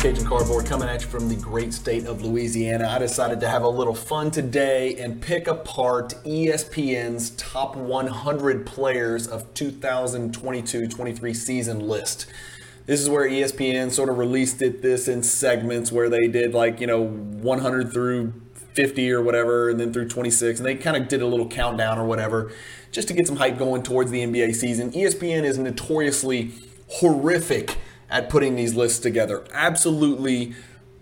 Cajun Cardboard coming at you from the great state of Louisiana. I decided to have a little fun today and pick apart ESPN's top 100 players of 2022-23 season list. This is where ESPN sort of released it this in segments where they did like, you know, 100 through 50 or whatever and then through 26 and they kind of did a little countdown or whatever just to get some hype going towards the NBA season. ESPN is notoriously horrific at putting these lists together. Absolutely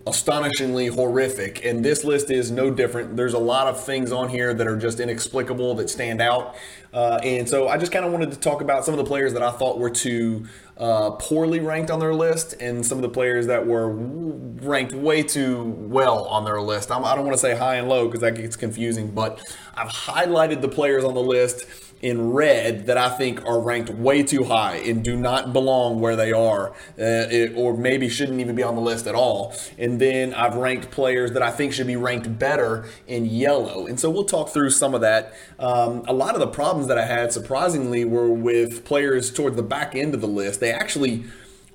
astonishingly horrific. And this list is no different. There's a lot of things on here that are just inexplicable that stand out. Uh, and so I just kind of wanted to talk about some of the players that I thought were too uh, poorly ranked on their list and some of the players that were ranked way too well on their list. I'm, I do not want to say high and low because that gets confusing, but I've highlighted the players on the list in red that I think are ranked way too high and do not belong where they are, uh, it, or maybe shouldn't even be on the list at all. And then I've ranked players that I think should be ranked better in yellow. And so we'll talk through some of that. Um, a lot of the problems that I had, surprisingly, were with players towards the back end of the list. They actually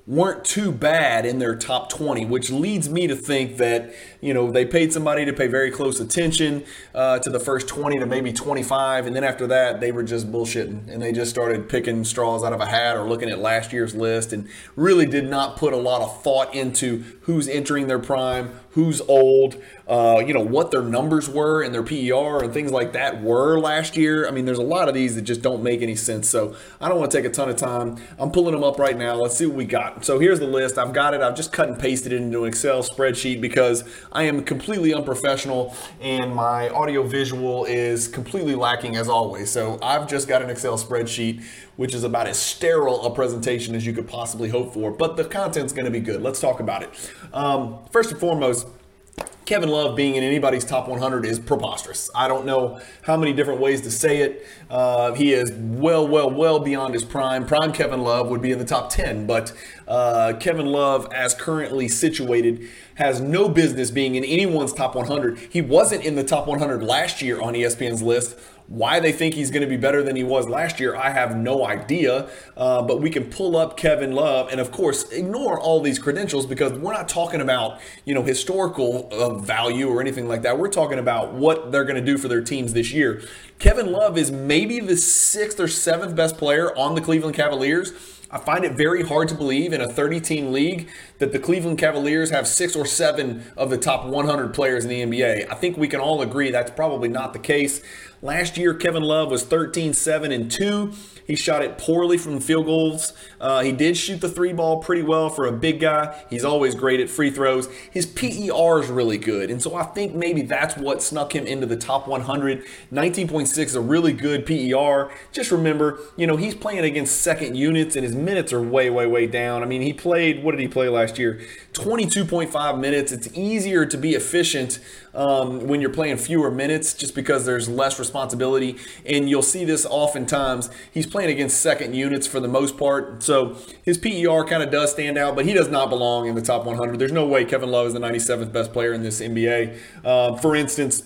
weren't too bad in their top 20, which leads me to think that, you know, they paid somebody to pay very close attention uh, to the first 20 to maybe 25. And then after that, they were just bullshitting and they just started picking straws out of a hat or looking at last year's list and really did not put a lot of thought into who's entering their prime, who's old, uh, you know, what their numbers were and their PER and things like that were last year. I mean, there's a lot of these that just don't make any sense. So I don't want to take a ton of time. I'm pulling them up right now. Let's see what we got. So here's the list. I've got it. I've just cut and pasted it into an Excel spreadsheet because I am completely unprofessional and my audio visual is completely lacking as always. So I've just got an Excel spreadsheet which is about as sterile a presentation as you could possibly hope for. But the content's going to be good. Let's talk about it. Um, first and foremost, Kevin Love being in anybody's top 100 is preposterous. I don't know how many different ways to say it. Uh, he is well, well, well beyond his prime. Prime Kevin Love would be in the top 10, but uh, Kevin Love, as currently situated, has no business being in anyone's top 100. He wasn't in the top 100 last year on ESPN's list. Why they think he's going to be better than he was last year, I have no idea. Uh, but we can pull up Kevin Love and, of course, ignore all these credentials because we're not talking about you know historical uh, value or anything like that. We're talking about what they're going to do for their teams this year. Kevin Love is maybe the sixth or seventh best player on the Cleveland Cavaliers. I find it very hard to believe in a 30 team league that the Cleveland Cavaliers have six or seven of the top 100 players in the NBA. I think we can all agree that's probably not the case. Last year, Kevin Love was 13, 7, and 2. He shot it poorly from field goals. Uh, he did shoot the three ball pretty well for a big guy. He's always great at free throws. His PER is really good. And so I think maybe that's what snuck him into the top 100. 19.6 is a really good PER. Just remember, you know, he's playing against second units and his minutes are way, way, way down. I mean, he played, what did he play last year? 22.5 minutes. It's easier to be efficient um, when you're playing fewer minutes just because there's less responsibility. And you'll see this oftentimes. He's playing against second units for the most part. So his PER kind of does stand out, but he does not belong in the top 100. There's no way Kevin Love is the 97th best player in this NBA. Uh, for instance,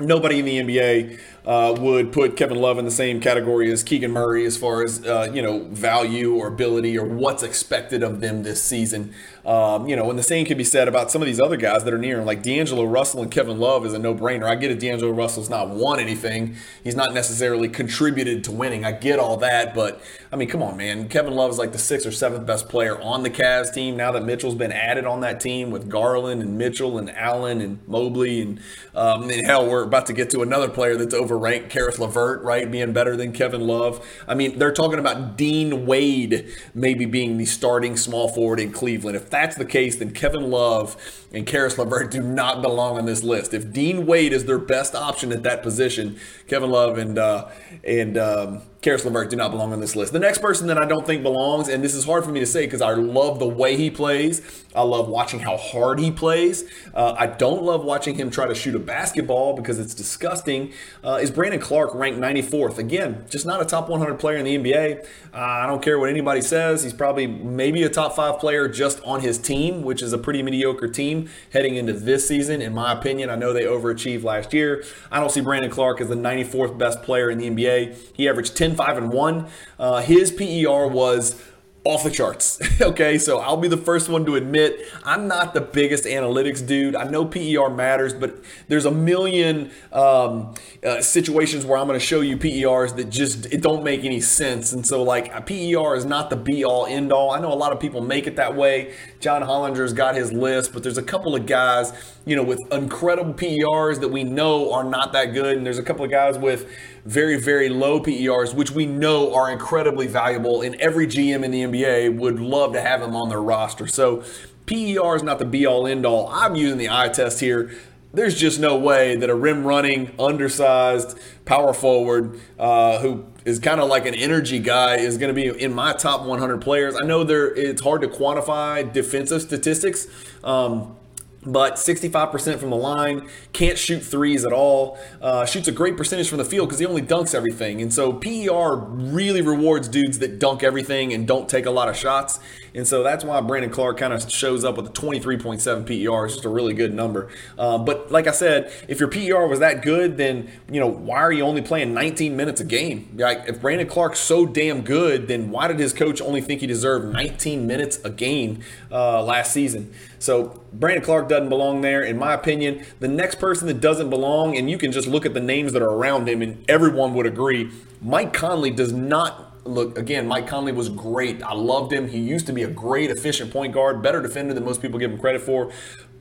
nobody in the NBA uh, would put Kevin Love in the same category as Keegan Murray as far as uh, you know value or ability or what's expected of them this season. Um, you know, and the same can be said about some of these other guys that are near, him, like D'Angelo Russell and Kevin Love is a no-brainer. I get it. D'Angelo Russell's not won anything. He's not necessarily contributed to winning. I get all that, but I mean, come on, man. Kevin Love is like the sixth or seventh best player on the Cavs team now that Mitchell's been added on that team with Garland and Mitchell and Allen and Mobley and, um, and hell, we're about to get to another player that's overranked, Caris LeVert, right, being better than Kevin Love. I mean, they're talking about Dean Wade maybe being the starting small forward in Cleveland. If that's the case, then Kevin Love and Caris LeVert do not belong on this list. If Dean Wade is their best option at that position, Kevin Love and uh, and um, Caris LeVert do not belong on this list. The next person that I don't think belongs, and this is hard for me to say because I love the way he plays. I love watching how hard he plays. Uh, I don't love watching him try to shoot a basketball because it's disgusting. Uh, is Brandon Clarke ranked 94th? Again, just not a top 100 player in the NBA. Uh, I don't care what anybody says. He's probably maybe a top five player just on his team, which is a pretty mediocre team heading into this season, in my opinion. I know they overachieved last year. I don't see Brandon Clarke as the 94th best player in the NBA. He averaged 10 10 5 and 1. Uh, his PER was off the charts. okay, so I'll be the first one to admit I'm not the biggest analytics dude. I know PER matters, but there's a million um, uh, situations where I'm going to show you PERs that just it don't make any sense. And so, like, a PER is not the be all end all. I know a lot of people make it that way. John Hollinger's got his list, but there's a couple of guys, you know, with incredible PERs that we know are not that good, and there's a couple of guys with very, very low PERs, which we know are incredibly valuable, and every GM in the NBA would love to have them on their roster. So PER is not the be all end all. I'm using the eye test here. There's just no way that a rim running, undersized power forward uh, who is kind of like an energy guy is going to be in my top 100 players. I know there it's hard to quantify defensive statistics. Um, but 65% from the line, can't shoot threes at all, uh, shoots a great percentage from the field because he only dunks everything. And so PER really rewards dudes that dunk everything and don't take a lot of shots. And so that's why Brandon Clarke kind of shows up with a 23.7 PER. It's just a really good number. Uh, but like I said, if your PER was that good, then, you know, why are you only playing 19 minutes a game? Like, if Brandon Clarke's so damn good, then why did his coach only think he deserved 19 minutes a game uh, last season? So Brandon Clarke doesn't belong there, in my opinion. The next person that doesn't belong, and you can just look at the names that are around him, and everyone would agree, Mike Conley does not look again mike conley was great. I loved him. He used to be a great efficient point guard better defender than most people give him credit for.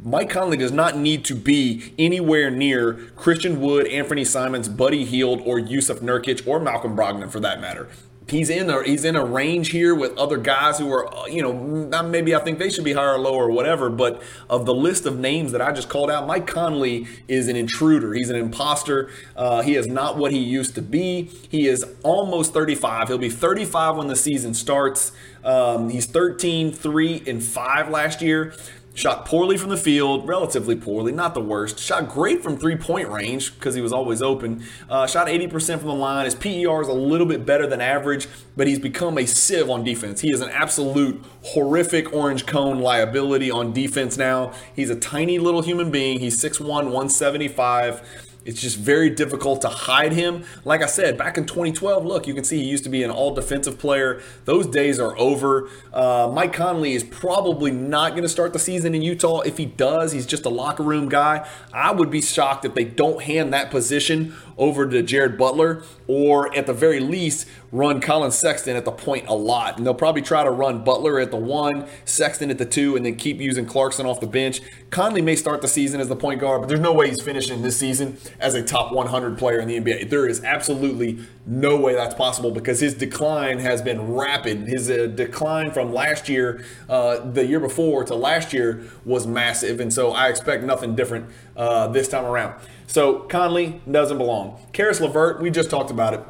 Mike Conley does not need to be anywhere near Christian Wood, Anthony Simons, Buddy Hield, or Jusuf Nurkic, or Malcolm Brogdon for that matter he's in a he's in a range here with other guys who are uh, you know maybe I think they should be higher or lower or whatever. But of the list of names that I just called out, Mike Conley is an intruder. He's an imposter. Uh, he is not what he used to be. He is almost 35. He'll be 35 when the season starts. Um, he's 13, 3, and 5 last year. Shot poorly from the field, relatively poorly, not the worst. Shot great from three point range because he was always open. Uh, shot 80% from the line. His PER is a little bit better than average, but he's become a sieve on defense. He is an absolute horrific orange cone liability on defense now. He's a tiny little human being. He's 6'1, 175. It's just very difficult to hide him. Like I said, back in 2012, look, you can see he used to be an all defensive player. Those days are over. Uh, Mike Conley is probably not going to start the season in Utah. If he does, he's just a locker room guy. I would be shocked if they don't hand that position over to Jared Butler, or at the very least, run Collin Sexton at the point a lot. And they'll probably try to run Butler at the one, Sexton at the two, and then keep using Clarkson off the bench. Conley may start the season as the point guard, but there's no way he's finishing this season as a top 100 player in the NBA. There is absolutely no way that's possible because his decline has been rapid. His uh, decline from last year, uh, the year before, to last year was massive. And so I expect nothing different uh, this time around. So Conley doesn't belong. Caris LeVert, we just talked about it.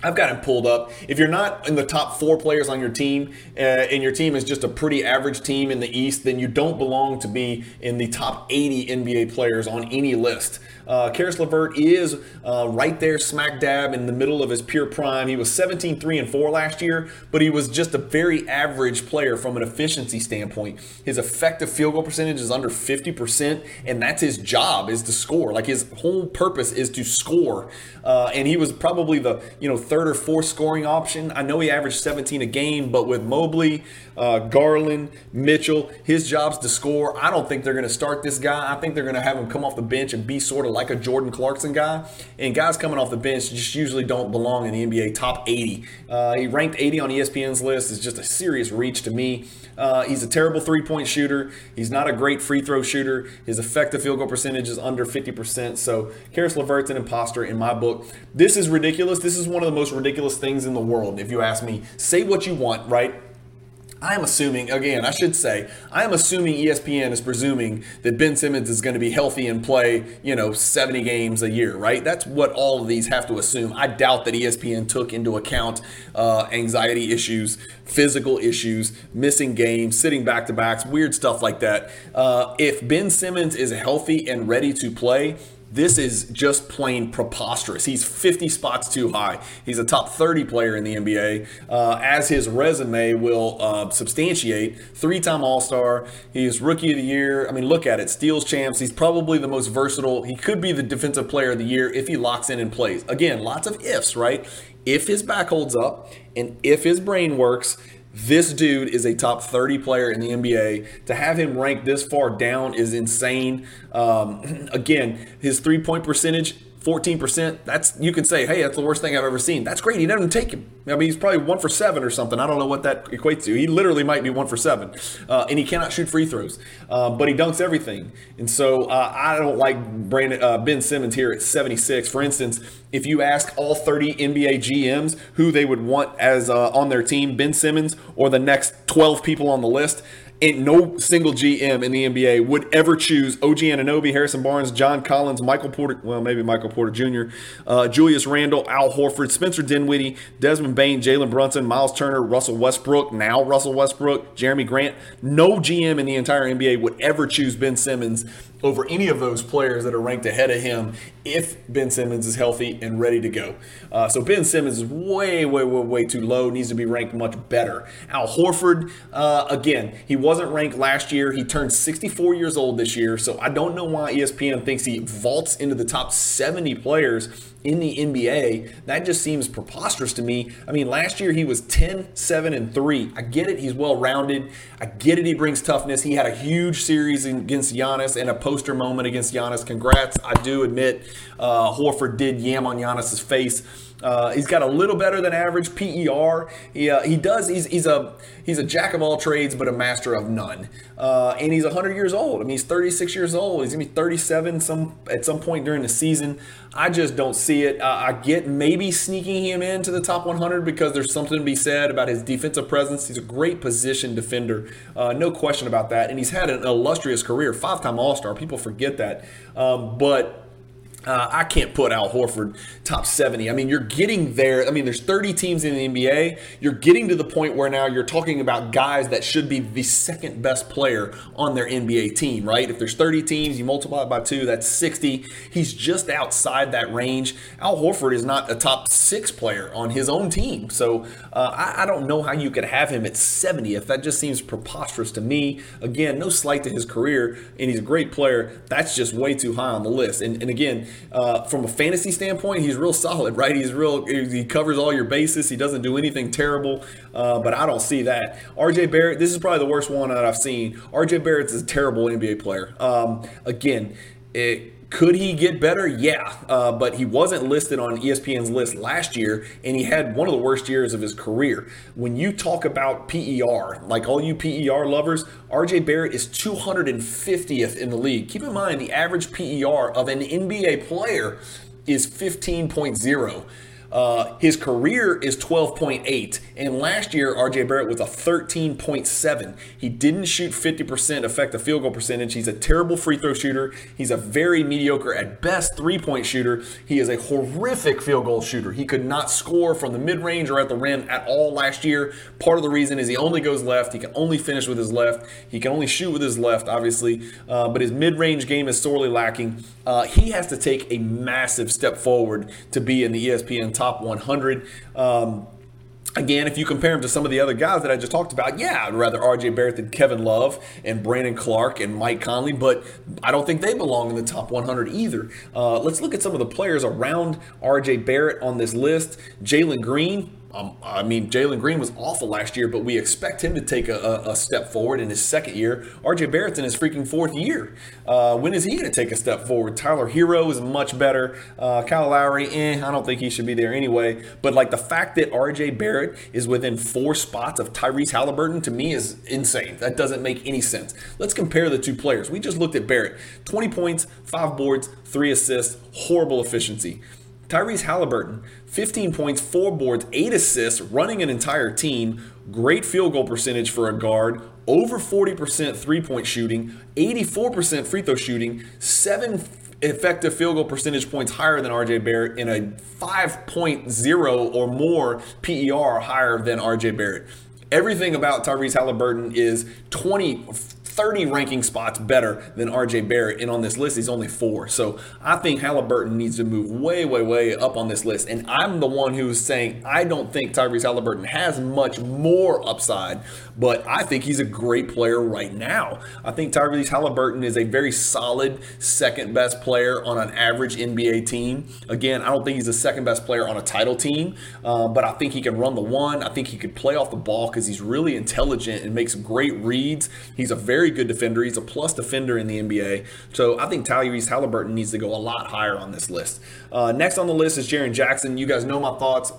I've got him pulled up. If you're not in the top four players on your team, uh, and your team is just a pretty average team in the East, then you don't belong to be in the top 80 NBA players on any list. Uh, Caris LeVert is uh, right there, smack dab in the middle of his pure prime. He was 17, 3, and 4 last year, but he was just a very average player from an efficiency standpoint. His effective field goal percentage is under 50%, and that's his job is to score. Like his whole purpose is to score. Uh, and he was probably the you know third or fourth scoring option. I know he averaged 17 a game, but with Mobley, uh, Garland, Mitchell, his job's to score. I don't think they're going to start this guy. I think they're going to have him come off the bench and be sort of like a Jordan Clarkson guy. And guys coming off the bench just usually don't belong in the NBA top 80. Uh, he ranked 80 on ESPN's list. is just a serious reach to me. Uh, he's a terrible three point shooter. He's not a great free throw shooter. His effective field goal percentage is under 50%. So Caris LeVert's an imposter in my book. This is ridiculous. This is one of the most ridiculous things in the world, if you ask me. Say what you want, right? I am assuming, again, I should say, I am assuming ESPN is presuming that Ben Simmons is going to be healthy and play, you know, 70 games a year, right? That's what all of these have to assume. I doubt that ESPN took into account uh, anxiety issues, physical issues, missing games, sitting back to backs, weird stuff like that. Uh, if Ben Simmons is healthy and ready to play, this is just plain preposterous. He's 50 spots too high. He's a top 30 player in the NBA, uh, as his resume will uh, substantiate. Three time All Star. He's Rookie of the Year. I mean, look at it. Steals champs. He's probably the most versatile. He could be the Defensive Player of the Year if he locks in and plays. Again, lots of ifs, right? If his back holds up and if his brain works, This dude is a top 30 player in the NBA. To have him ranked this far down is insane. Um, again, his three point percentage 14%, that's you can say, hey, that's the worst thing I've ever seen. That's great. He doesn't take him. I mean, he's probably one for seven or something. I don't know what that equates to. He literally might be one for seven. Uh, and he cannot shoot free throws, uh, but he dunks everything. And so uh, I don't like Brandon, uh, Ben Simmons here at 76. For instance, if you ask all 30 NBA GMs who they would want as uh, on their team, Ben Simmons or the next 12 people on the list, and no single GM in the NBA would ever choose OG Anunoby, Harrison Barnes, John Collins, Michael Porter, well, maybe Michael Porter Jr., uh, Julius Randle, Al Horford, Spencer Dinwiddie, Desmond Bane, Jalen Brunson, Miles Turner, Russell Westbrook, now Russell Westbrook, Jerami Grant. No GM in the entire NBA would ever choose Ben Simmons over any of those players that are ranked ahead of him if Ben Simmons is healthy and ready to go. Uh, so Ben Simmons is way, way, way, way too low. Needs to be ranked much better. Al Horford, uh, again, he wasn't ranked last year. He turned 64 years old this year. So I don't know why ESPN thinks he vaults into the top 70 players in the NBA. That just seems preposterous to me. I mean, last year he was 10, 7, and 3. I get it, he's well rounded. I get it, he brings toughness. He had a huge series against Giannis and a poster moment against Giannis. Congrats. I do admit uh, Horford did yam on Giannis's face. Uh, he's got a little better than average PER. He, uh, he does. He's, he's a he's a jack of all trades, but a master of none. Uh, and he's 100 years old. I mean, he's 36 years old. He's gonna be 37 some at some point during the season. I just don't see it. I get maybe sneaking him into the top 100 because there's something to be said about his defensive presence. He's a great position defender, uh, no question about that. And he's had an illustrious career, five-time All-Star. People forget that, um, but uh, I can't put Al Horford top 70. I mean, you're getting there. I mean, there's 30 teams in the NBA. You're getting to the point where now you're talking about guys that should be the second best player on their NBA team, right? If there's 30 teams, you multiply it by two, that's 60. He's just outside that range. Al Horford is not a top six player on his own team. So uh, I, I don't know how you could have him at 70th. That just seems preposterous to me. Again, no slight to his career, and he's a great player. That's just way too high on the list. And, and again, uh, from a fantasy standpoint, he's real solid, right? He's real. He covers all your bases. He doesn't do anything terrible. Uh, but I don't see that. RJ Barrett. This is probably the worst one that I've seen. RJ Barrett's a terrible NBA player. Um, again, it could he get better? Yeah, uh, but he wasn't listed on ESPN's list last year, and he had one of the worst years of his career. When you talk about PER, like all you PER lovers, RJ Barrett is 250th in the league. Keep in mind the average PER of an NBA player is 15.0. Uh, his career is 12.8, and last year RJ Barrett was a 13.7. He didn't shoot 50% effective field goal percentage. He's a terrible free throw shooter. He's a very mediocre at best three point shooter. He is a horrific field goal shooter. He could not score from the mid range or at the rim at all last year. Part of the reason is he only goes left. He can only finish with his left. He can only shoot with his left, obviously, uh, but his mid range game is sorely lacking. Uh, he has to take a massive step forward to be in the ESPN top 100. Um, Again, if you compare him to some of the other guys that I just talked about, yeah, I'd rather RJ Barrett than Kevin Love and Brandon Clarke and Mike Conley, but I don't think they belong in the top 100 either. Uh, let's look at some of the players around RJ Barrett on this list. Jalen Green, um, I mean, Jalen Green was awful last year, but we expect him to take a, a, step forward in his second year. RJ Barrett's in his freaking fourth year. Uh, when is he going to take a step forward? Tyler Herro is much better. Uh, Kyle Lowry, eh, I don't think he should be there anyway. But like the fact that RJ Barrett is within four spots of Tyrese Halliburton to me is insane. That doesn't make any sense. Let's compare the two players. We just looked at Barrett 20 points, five boards, three assists, horrible efficiency. Tyrese Halliburton, 15 points, four boards, eight assists, running an entire team, great field goal percentage for a guard, over 40% three point shooting, 84% free throw shooting, seven effective field goal percentage points higher than RJ Barrett, and a 5.0 or more PER higher than RJ Barrett. Everything about Tyrese Halliburton is 20 30 ranking spots better than RJ Barrett. And on this list, he's only four. So I think Halliburton needs to move way, way, way up on this list. And I'm the one who's saying I don't think Tyrese Halliburton has much more upside, but I think he's a great player right now. I think Tyrese Halliburton is a very solid second best player on an average NBA team. Again, I don't think he's the second best player on a title team, uh, but I think he can run the one. I think he could play off the ball because he's really intelligent and makes great reads. He's a very good defender. He's a plus defender in the NBA. So I think Tyrese Halliburton needs to go a lot higher on this list. Uh, next on the list is Jaren Jackson. You guys know my thoughts.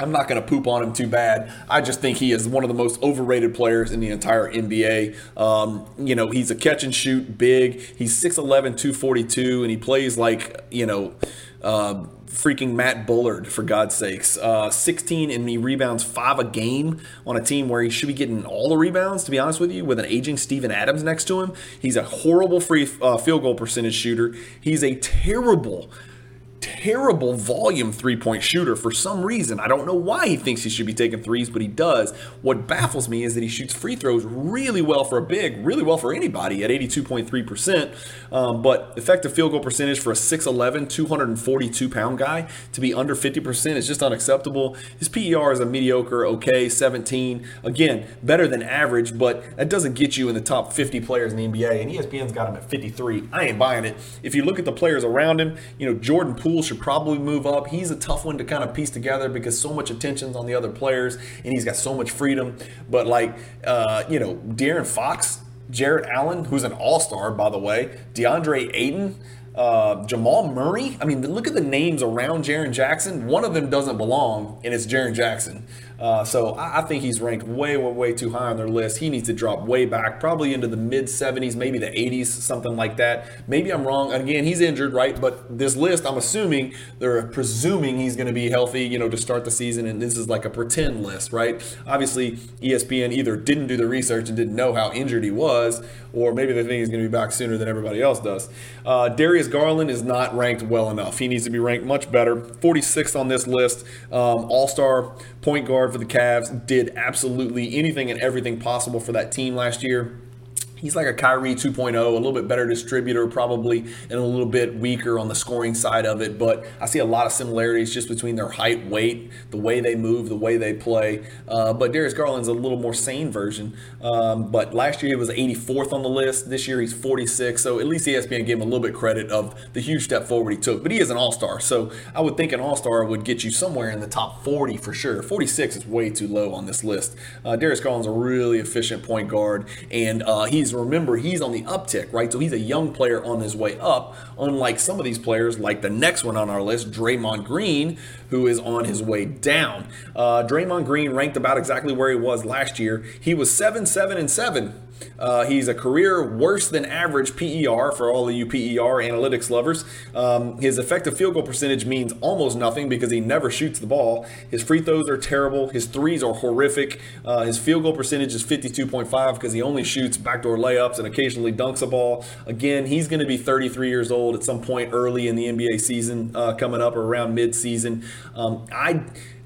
I'm not going to poop on him too bad. I just think he is one of the most overrated players in the entire NBA. Um, you know, he's a catch and shoot big. He's 6'11, 242, and he plays like, you know, uh, freaking Matt Bullard, for God's sakes. Uh, 16 and he rebounds five a game on a team where he should be getting all the rebounds, to be honest with you, with an aging Steven Adams next to him. He's a horrible free uh, field goal percentage shooter. He's a terrible terrible volume three point shooter for some reason. I don't know why he thinks he should be taking threes, but he does. What baffles me is that he shoots free throws really well for a big, really well for anybody at 82.3%. Um, but effective field goal percentage for a 6'11, 242 pound guy to be under 50% is just unacceptable. His PER is a mediocre, okay, 17. Again, better than average, but that doesn't get you in the top 50 players in the NBA. And ESPN's got him at 53. I ain't buying it. If you look at the players around him, you know, Jordan Poole Poole should probably move up. He's a tough one to kind of piece together because so much attention's on the other players and he's got so much freedom. But like, uh, you know, De'Aaron Fox, Jarrett Allen, who's an all star, by the way, DeAndre Ayton. Uh, Jamal Murray. I mean, look at the names around Jaren Jackson. One of them doesn't belong, and it's Jaren Jackson. Uh, so I, I, think he's ranked way, way, way too high on their list. He needs to drop way back, probably into the mid 70s, maybe the 80s, something like that. Maybe I'm wrong. Again, he's injured, right? But this list, I'm assuming they're presuming he's going to be healthy, you know, to start the season. And this is like a pretend list, right? Obviously, ESPN either didn't do the research and didn't know how injured he was, or maybe they think he's going to be back sooner than everybody else does. Uh, Darius Garland is not ranked well enough. He needs to be ranked much better. 46th on this list, um, All Star point guard for the Cavs, did absolutely anything and everything possible for that team last year. He's like a Kyrie 2.0, a little bit better distributor, probably, and a little bit weaker on the scoring side of it. But I see a lot of similarities just between their height, weight, the way they move, the way they play. Uh, but Darius Garland's a little more sane version. Um, but last year he was 84th on the list. This year he's 46. So at least ESPN gave him a little bit credit of the huge step forward he took. But he is an all star. So I would think an all star would get you somewhere in the top 40 for sure. 46 is way too low on this list. Uh, Darius Garland's a really efficient point guard, and uh, he's remember he's on the uptick, right? So he's a young player on his way up, unlike some of these players, like the next one on our list, Draymond Green, who is on his way down. Uh, Draymond Green ranked about exactly where he was last year. He was seven, seven, and seven uh, he's a career worse than average PER for all of you PER analytics lovers. Um, his effective field goal percentage means almost nothing because he never shoots the ball. His free throws are terrible. His threes are horrific. Uh, his field goal percentage is 52.5 because he only shoots backdoor layups and occasionally dunks a ball. Again, he's going to be 33 years old at some point early in the NBA season uh, coming up or around mid-season. Um, I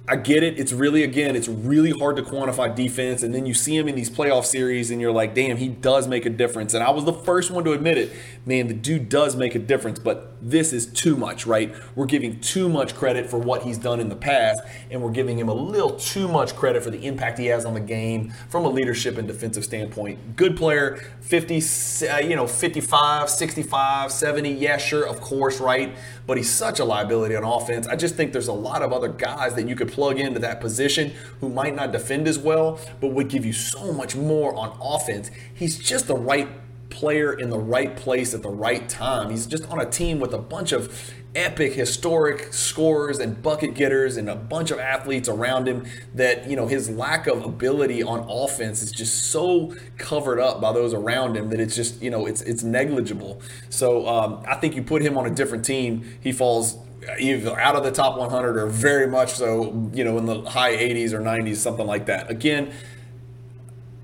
I get it. It's really, again, it's really hard to quantify defense. And then you see him in these playoff series and you're like, damn, he does make a difference. And I was the first one to admit it. Man, the dude does make a difference, but this is too much, right? We're giving too much credit for what he's done in the past, and we're giving him a little too much credit for the impact he has on the game from a leadership and defensive standpoint. Good player, 50, uh, you know, 55, 65, 70. Yeah, sure, of course, right? But he's such a liability on offense. I just think there's a lot of other guys that you could plug into that position who might not defend as well, but would give you so much more on offense. He's just the right player in the right place at the right time. He's just on a team with a bunch of epic historic scorers and bucket getters and a bunch of athletes around him that you know his lack of ability on offense is just so covered up by those around him that it's just you know it's it's negligible so um, i think you put him on a different team he falls either out of the top 100 or very much so, you know, in the high 80s or 90s, something like that. Again,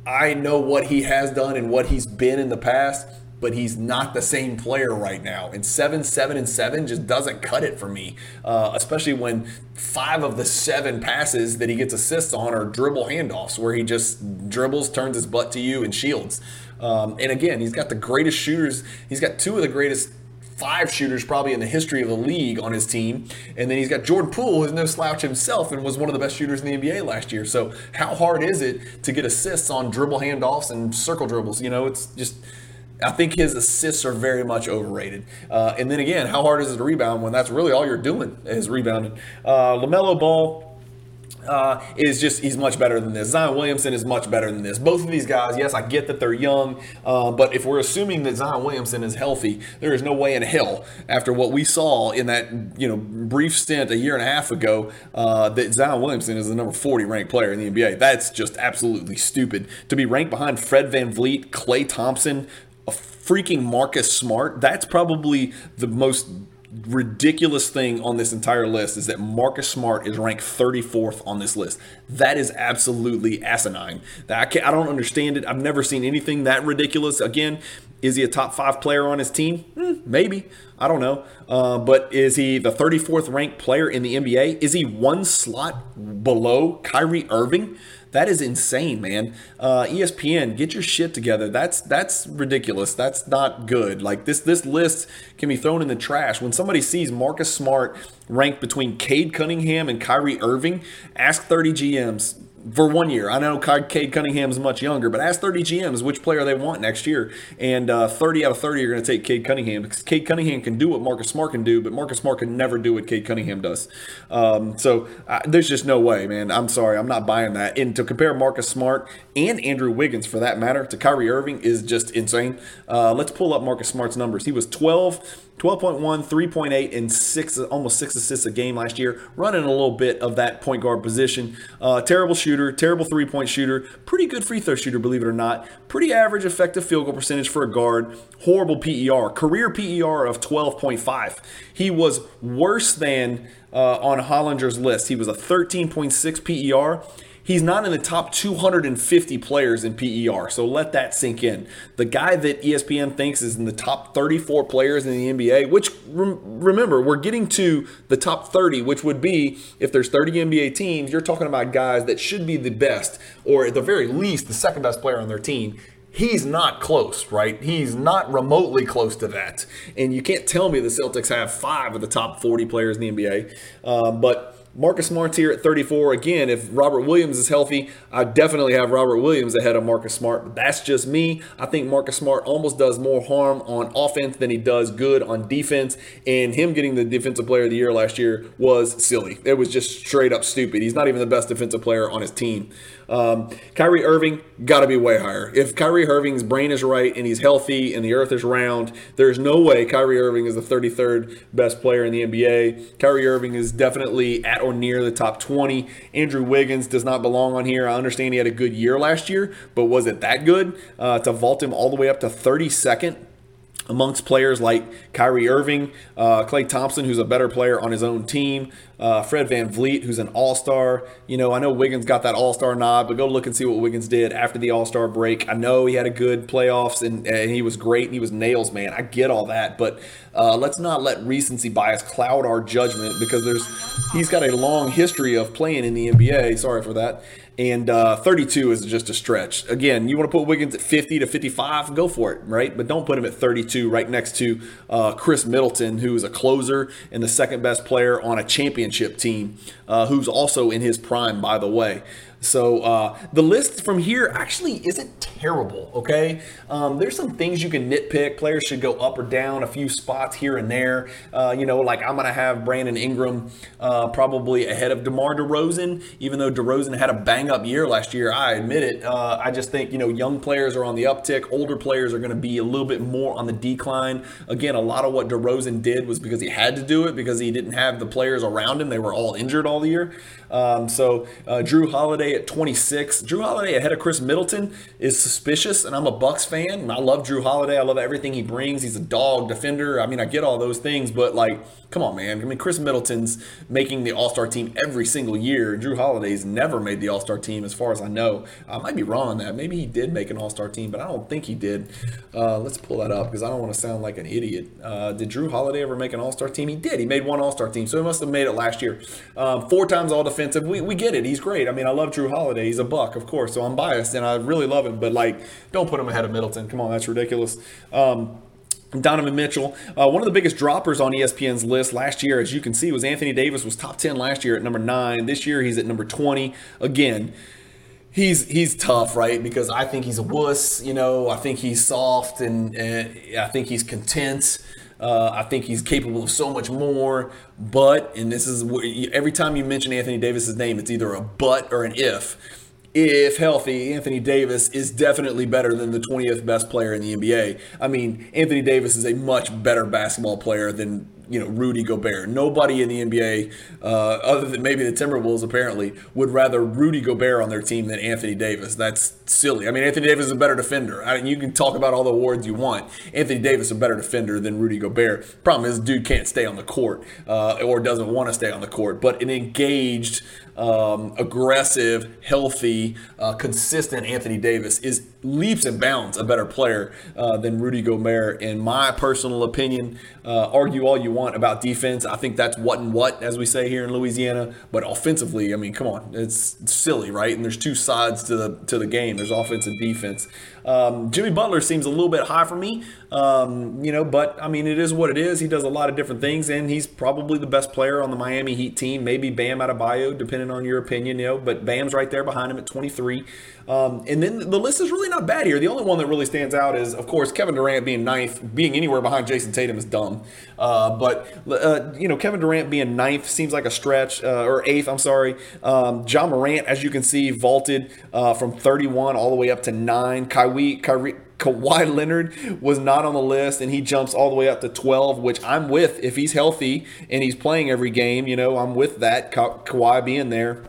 I know what he has done and what he's been in the past, but he's not the same player right now. And seven, seven, and seven just doesn't cut it for me, uh, especially when five of the seven passes that he gets assists on are dribble handoffs where he just dribbles, turns his butt to you, and shields. Um, and again, he's got the greatest shooters. He's got two of the greatest five shooters probably in the history of the league on his team. And then he's got Jordan Poole, who's no slouch himself and was one of the best shooters in the NBA last year. So how hard is it to get assists on dribble handoffs and circle dribbles? You know, it's just. I think his assists are very much overrated. Uh, and then again, how hard is it to rebound when that's really all you're doing is rebounding? Uh, LaMelo Ball, uh, is just he's much better than this. Zion Williamson is much better than this. Both of these guys, yes, I get that they're young, uh, but if we're assuming that Zion Williamson is healthy, there is no way in hell after what we saw in that you know brief stint a year and a half ago uh, that Zion Williamson is the number 40 ranked player in the NBA. That's just absolutely stupid to be ranked behind Fred Van VanVleet, Klay Thompson, a freaking Marcus Smart. That's probably the most ridiculous thing on this entire list is that Marcus Smart is ranked 34th on this list. That is absolutely asinine. I, I don't understand it. I've never seen anything that ridiculous. Again, is he a top five player on his team? Hmm, maybe. I don't know. Uh, but is he the 34th ranked player in the NBA? Is he one slot below Kyrie Irving? That is insane, man. Uh, ESPN, get your shit together. That's that's ridiculous. That's not good. Like this this list can be thrown in the trash. When somebody sees Marcus Smart ranked between Cade Cunningham and Kyrie Irving, ask 30 GMs for one year. I know Cade Cunningham is much younger, but ask 30 GMs which player they want next year, and uh, 30 out of 30 are going to take Cade Cunningham because Cade Cunningham can do what Marcus Smart can do, but Marcus Smart can never do what Cade Cunningham does. Um, so uh, there's just no way, man. I'm sorry, I'm not buying that. And to compare Marcus Smart and Andrew Wiggins, for that matter, to Kyrie Irving is just insane. Uh, let's pull up Marcus Smart's numbers. He was 12 12.1, 3.8, and six, almost six assists a game last year, running a little bit of that point guard position. Uh, terrible shooter, terrible three point shooter, pretty good free throw shooter, believe it or not. Pretty average effective field goal percentage for a guard, horrible PER, career PER of 12.5. He was worse than uh, on Hollinger's list. He was a 13.6 PER. He's not in the top 250 players in PER, so let that sink in. The guy that ESPN thinks is in the top 34 players in the NBA, which remember, we're getting to the top 30, which would be if there's 30 NBA teams, you're talking about guys that should be the best, or at the very least, the second best player on their team he's not close, right? He's not remotely close to that. And you can't tell me the Celtics have five of the top 40 players in the NBA. Uh, but Marcus Smart's here at 34. Again, if Robert Williams is healthy, I definitely have Robert Williams ahead of Marcus Smart. But that's just me. I think Marcus Smart almost does more harm on offense than he does good on defense. And him getting the Defensive Player of the Year last year was silly. It was just straight up stupid. He's not even the best defensive player on his team. Um, Kyrie Irving got to be way higher. If Kyrie Irving's brain is right and he's healthy and the earth is round, there's no way Kyrie Irving is the 33rd best player in the NBA. Kyrie Irving is definitely at or near the top 20. Andrew Wiggins does not belong on here. I understand he had a good year last year, but was it that good uh, to vault him all the way up to 32nd? Amongst players like Kyrie Irving, uh, Klay Thompson, who's a better player on his own team, uh, Fred VanVleet, who's an all star. You know, I know Wiggins got that all star nod, but go look and see what Wiggins did after the all star break. I know he had a good playoffs and, and, he was great and he was nails, man. I get all that, but uh, let's not let recency bias cloud our judgment because there's he's got a long history of playing in the NBA. Sorry for that and uh, 32 is just a stretch. Again, you want to put Wiggins at 50 to 55, go for it, right? But don't put him at 32 right next to uh, Khris Middleton, who is a closer and the second best player on a championship team, uh, who's also in his prime, by the way. So uh, the list from here actually isn't terrible. Okay, um, there's some things you can nitpick. Players should go up or down a few spots here and there. Uh, you know, like I'm gonna have Brandon Ingram uh, probably ahead of DeMar DeRozan, even though DeRozan had a bang up year last year. I admit it. Uh, I just think you know young players are on the uptick. Older players are going to be a little bit more on the decline. Again, a lot of what DeRozan did was because he had to do it because he didn't have the players around him. They were all injured all the year. Um, so uh, Jrue Holiday at 26. Jrue Holiday ahead of Khris Middleton is suspicious, and I'm a Bucks fan. I love Jrue Holiday. I love everything he brings. He's a dog defender. I mean, I get all those things, but like, come on, man. I mean, Khris Middleton's making the All Star team every single year. Jrue Holiday's never made the All Star team, as far as I know. I might be wrong on that. Maybe he did make an All Star team, but I don't think he did. Uh, let's pull that up because I don't want to sound like an idiot. Uh, did Jrue Holiday ever make an All Star team? He did. He made one All Star team, so he must have made it last year. Um, four times All Defensive. We, we get it. He's great. I mean, I love Jrue Holiday. He's a buck, of course, so I'm biased and I really love him. But like, don't put him ahead of Middleton. Come on, that's ridiculous. Um, Donovan Mitchell, uh, one of the biggest droppers on ESPN's list last year, as you can see, was Anthony Davis was top 10 last year at number nine. This year he's at number 20. Again, he's he's tough, right? Because I think he's a wuss. You know, I think he's soft and, and I think he's content. Uh, I think he's capable of so much more. But, and this is every time you mention Anthony Davis's name, it's either a but or an if if healthy, Anthony Davis is definitely better than the 20th best player in the NBA. I mean, Anthony Davis is a much better basketball player than you know Rudy Gobert. Nobody in the NBA, uh, other than maybe the Timberwolves, apparently would rather Rudy Gobert on their team than Anthony Davis. That's silly. I mean, Anthony Davis is a better defender. I mean, you can talk about all the awards you want. Anthony Davis is a better defender than Rudy Gobert. Problem is, dude can't stay on the court uh, or doesn't want to stay on the court. But an engaged um, aggressive, healthy, uh, consistent Anthony Davis is leaps and bounds a better player uh, than Rudy Gobert, in my personal opinion. Uh, argue all you want about defense. I think that's what and what, as we say here in Louisiana. But offensively, I mean, come on, it's silly, right? And there's two sides to the to the game. There's offense and defense. Um, Jimmy Butler seems a little bit high for me, um, you know, but I mean, it is what it is. He does a lot of different things, and he's probably the best player on the Miami Heat team. Maybe Bam Adebayo, depending on your opinion, you know, but Bam's right there behind him at 23. Um, and then the list is really not bad here. The only one that really stands out is, of course, Kevin Durant being ninth. Being anywhere behind Jayson Tatum is dumb. Uh, but, uh, you know, Kevin Durant being ninth seems like a stretch, uh, or eighth, I'm sorry. Um, Ja Morant, as you can see, vaulted uh, from 31 all the way up to nine. Kyrie, Kyrie, Kawhi Leonard was not on the list, and he jumps all the way up to 12, which I'm with. If he's healthy and he's playing every game, you know, I'm with that. Ka- Kawhi being there.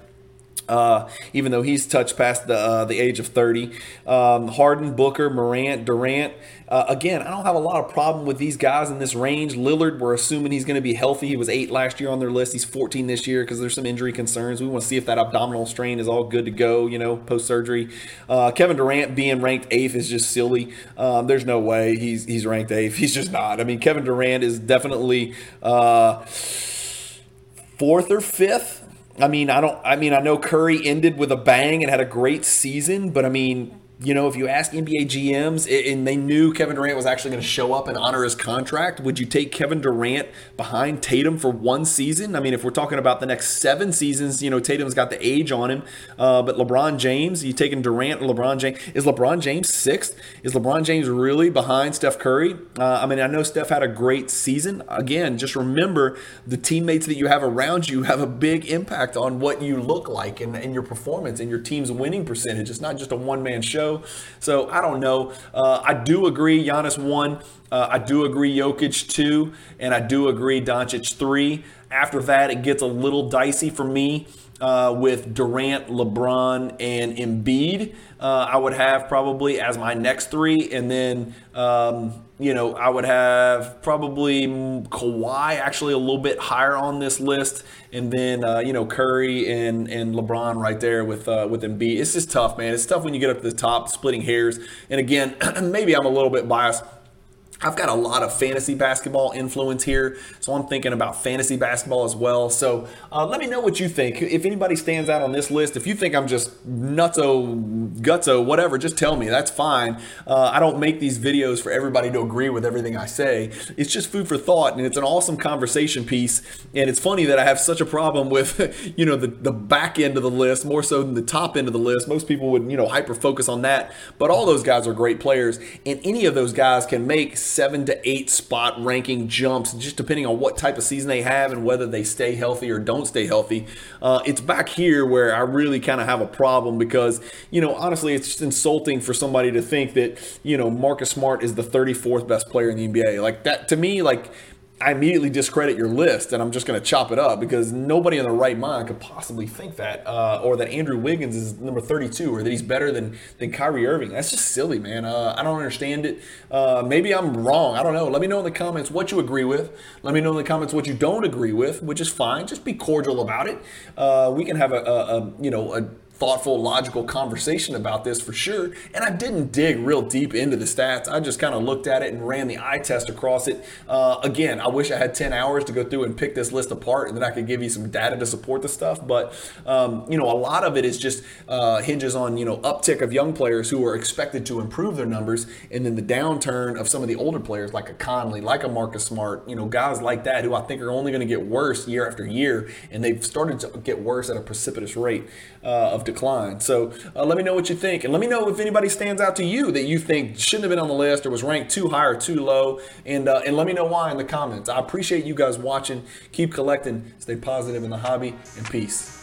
Uh, even though he's touched past the uh, the age of 30. Um, Harden, Booker, Morant, Durant, uh, again, I don't have a lot of problem with these guys in this range. Lillard, we're assuming he's going to be healthy. He was eight last year on their list. He's 14 this year because there's some injury concerns. We want to see if that abdominal strain is all good to go, you know, post surgery. Uh, Kevin Durant being ranked eighth is just silly. Um, there's no way he's he's ranked eighth. He's just not. I mean, Kevin Durant is definitely uh, fourth or fifth. I mean, I don't. I mean, I know Curry ended with a bang and had a great season, but I mean, you know, if you ask NBA GMs and they knew Kevin Durant was actually going to show up and honor his contract, would you take Kevin Durant behind Tatum for one season? I mean, if we're talking about the next seven seasons, you know, Tatum's got the age on him. Uh, but LeBron James, you taking Durant, LeBron James. Is LeBron James sixth? Is LeBron James really behind Steph Curry? Uh, I mean, I know Steph had a great season. Again, just remember the teammates that you have around you have a big impact on what you look like and, and your performance and your team's winning percentage. It's not just a one man show. So I don't know. Uh, I do agree Giannis one. Uh, I do agree Jokic two, and I do agree Doncic three. After that, it gets a little dicey for me. Uh, with Durant, LeBron, and Embiid, uh, I would have probably as my next three, and then um, you know I would have probably Kawhi actually a little bit higher on this list, and then uh, you know Curry and and LeBron right there with uh, with Embiid. It's just tough, man. It's tough when you get up to the top, splitting hairs. And again, maybe I'm a little bit biased I've got a lot of fantasy basketball influence here, so I'm thinking about fantasy basketball as well. So uh, let me know what you think. If anybody stands out on this list, if you think I'm just nutso, gutso, whatever, just tell me. That's fine. Uh, I don't make these videos for everybody to agree with everything I say. It's just food for thought, and it's an awesome conversation piece. And it's funny that I have such a problem with, you know, the, the back end of the list more so than the top end of the list. Most people would, you know, hyper focus on that, but all those guys are great players, and any of those guys can make seven to eight spot ranking jumps, just depending on what type of season they have and whether they stay healthy or don't stay healthy. Uh, it's back here where I really kind of have a problem because, you know, honestly, it's just insulting for somebody to think that, you know, Marcus Smart is the 34th best player in the NBA. Like that, to me, like, I immediately discredit your list and I'm just going to chop it up because nobody in the right mind could possibly think that, uh, or that Andrew Wiggins is number 32, or that he's better than than Kyrie Irving. That's just silly, man. Uh, I don't understand it. Uh, maybe I'm wrong. I don't know. Let me know in the comments what you agree with. Let me know in the comments what you don't agree with, which is fine. Just be cordial about it. Uh, we can have a, a, a you know a thoughtful, logical conversation about this for sure. And I didn't dig real deep into the stats. I just kind of looked at it and ran the eye test across it. Uh, again, I wish I had 10 hours to go through and pick this list apart and then I could give you some data to support the stuff. But, um, you know, a lot of it is just uh, hinges on, you know, uptick of young players who are expected to improve their numbers and then the downturn of some of the older players like a Conley, like a Marcus Smart, you know, guys like that who I think are only going to get worse year after year. And they've started to get worse at a precipitous rate uh, of decline. So uh, let me know what you think, and let me know if anybody stands out to you that you think shouldn't have been on the list or was ranked too high or too low, and uh, and let me know why in the comments. I appreciate you guys watching. Keep collecting, stay positive in the hobby, and peace.